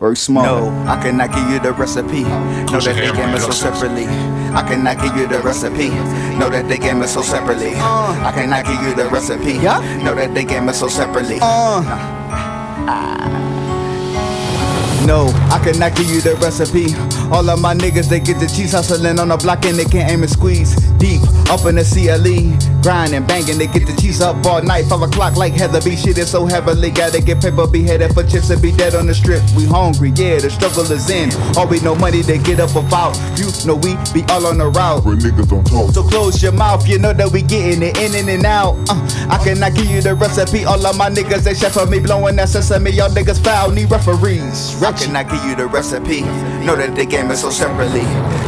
Work smart. No, I cannot give you the recipe. Know that they game it so separately. I cannot give you the recipe. Know that they game it so separately. Uh. I cannot give you the recipe. Yeah. Know that they game it so separately. Uh. Ah. No, I cannot give you the recipe. All of my niggas, they get the cheese hustling on the block and they can't aim and squeeze. Deep up in the CLE, grinding, banging, they get the cheese up all night. Five o'clock like Heather B. Shit is so heavily. Gotta get paper, be headed for chips and be dead on the strip. We hungry, yeah, the struggle is in. All we know money to get up about. You know we be all on the route. But niggas don't talk. So close your mouth, you know that we getting it in and out. Uh, I cannot give you the recipe. All of my niggas, they chef for me, blowing that sesame. Y'all niggas foul, need referees. I cannot give you the recipe. Know that they game it so separately.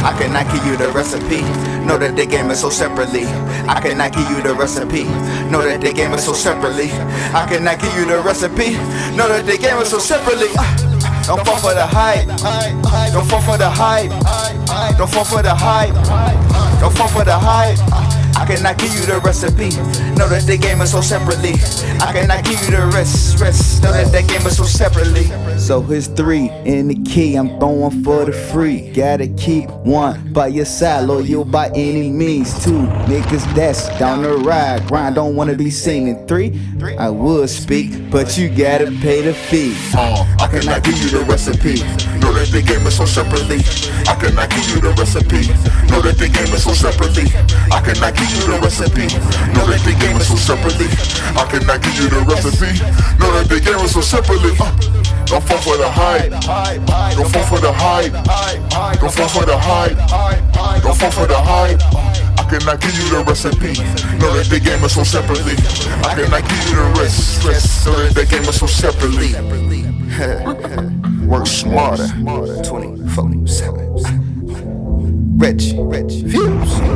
I cannot give you the recipe. Know that they game it so separately. I cannot give you the recipe. Know that they game it so separately. I cannot give you the recipe. Know that they game it so separately. Ah, Don't fall for the hype. Don't fall for the hype. Don't fall for the hype. Don't fall for the hype. I cannot give you the recipe. Know that they game it so separately. I cannot give you the rest. Rest. Know that they game it so separately. So here's three in the key, I'm throwing for the free. Gotta keep one by your side, loyal by any means. Two niggas that's down the ride, grind, don't wanna be seen. And three, I would speak, but you gotta pay the fee. Uh, I cannot give you the recipe. Know that they game it so separately. I cannot give you the recipe. Know that they game it so separately. I cannot give you the recipe. Know that they game it so separately. I cannot give you the recipe. Know that they game it so separately. Uh, don't fall for the hype. Don't fall for the hype. Don't fall for the hype. Don't fall for the hype. I cannot give you the recipe. Know that they game it so separately. I cannot give you the rest. Know that they game it so separately. Work smarter. 24 7. Rich, rich, phew.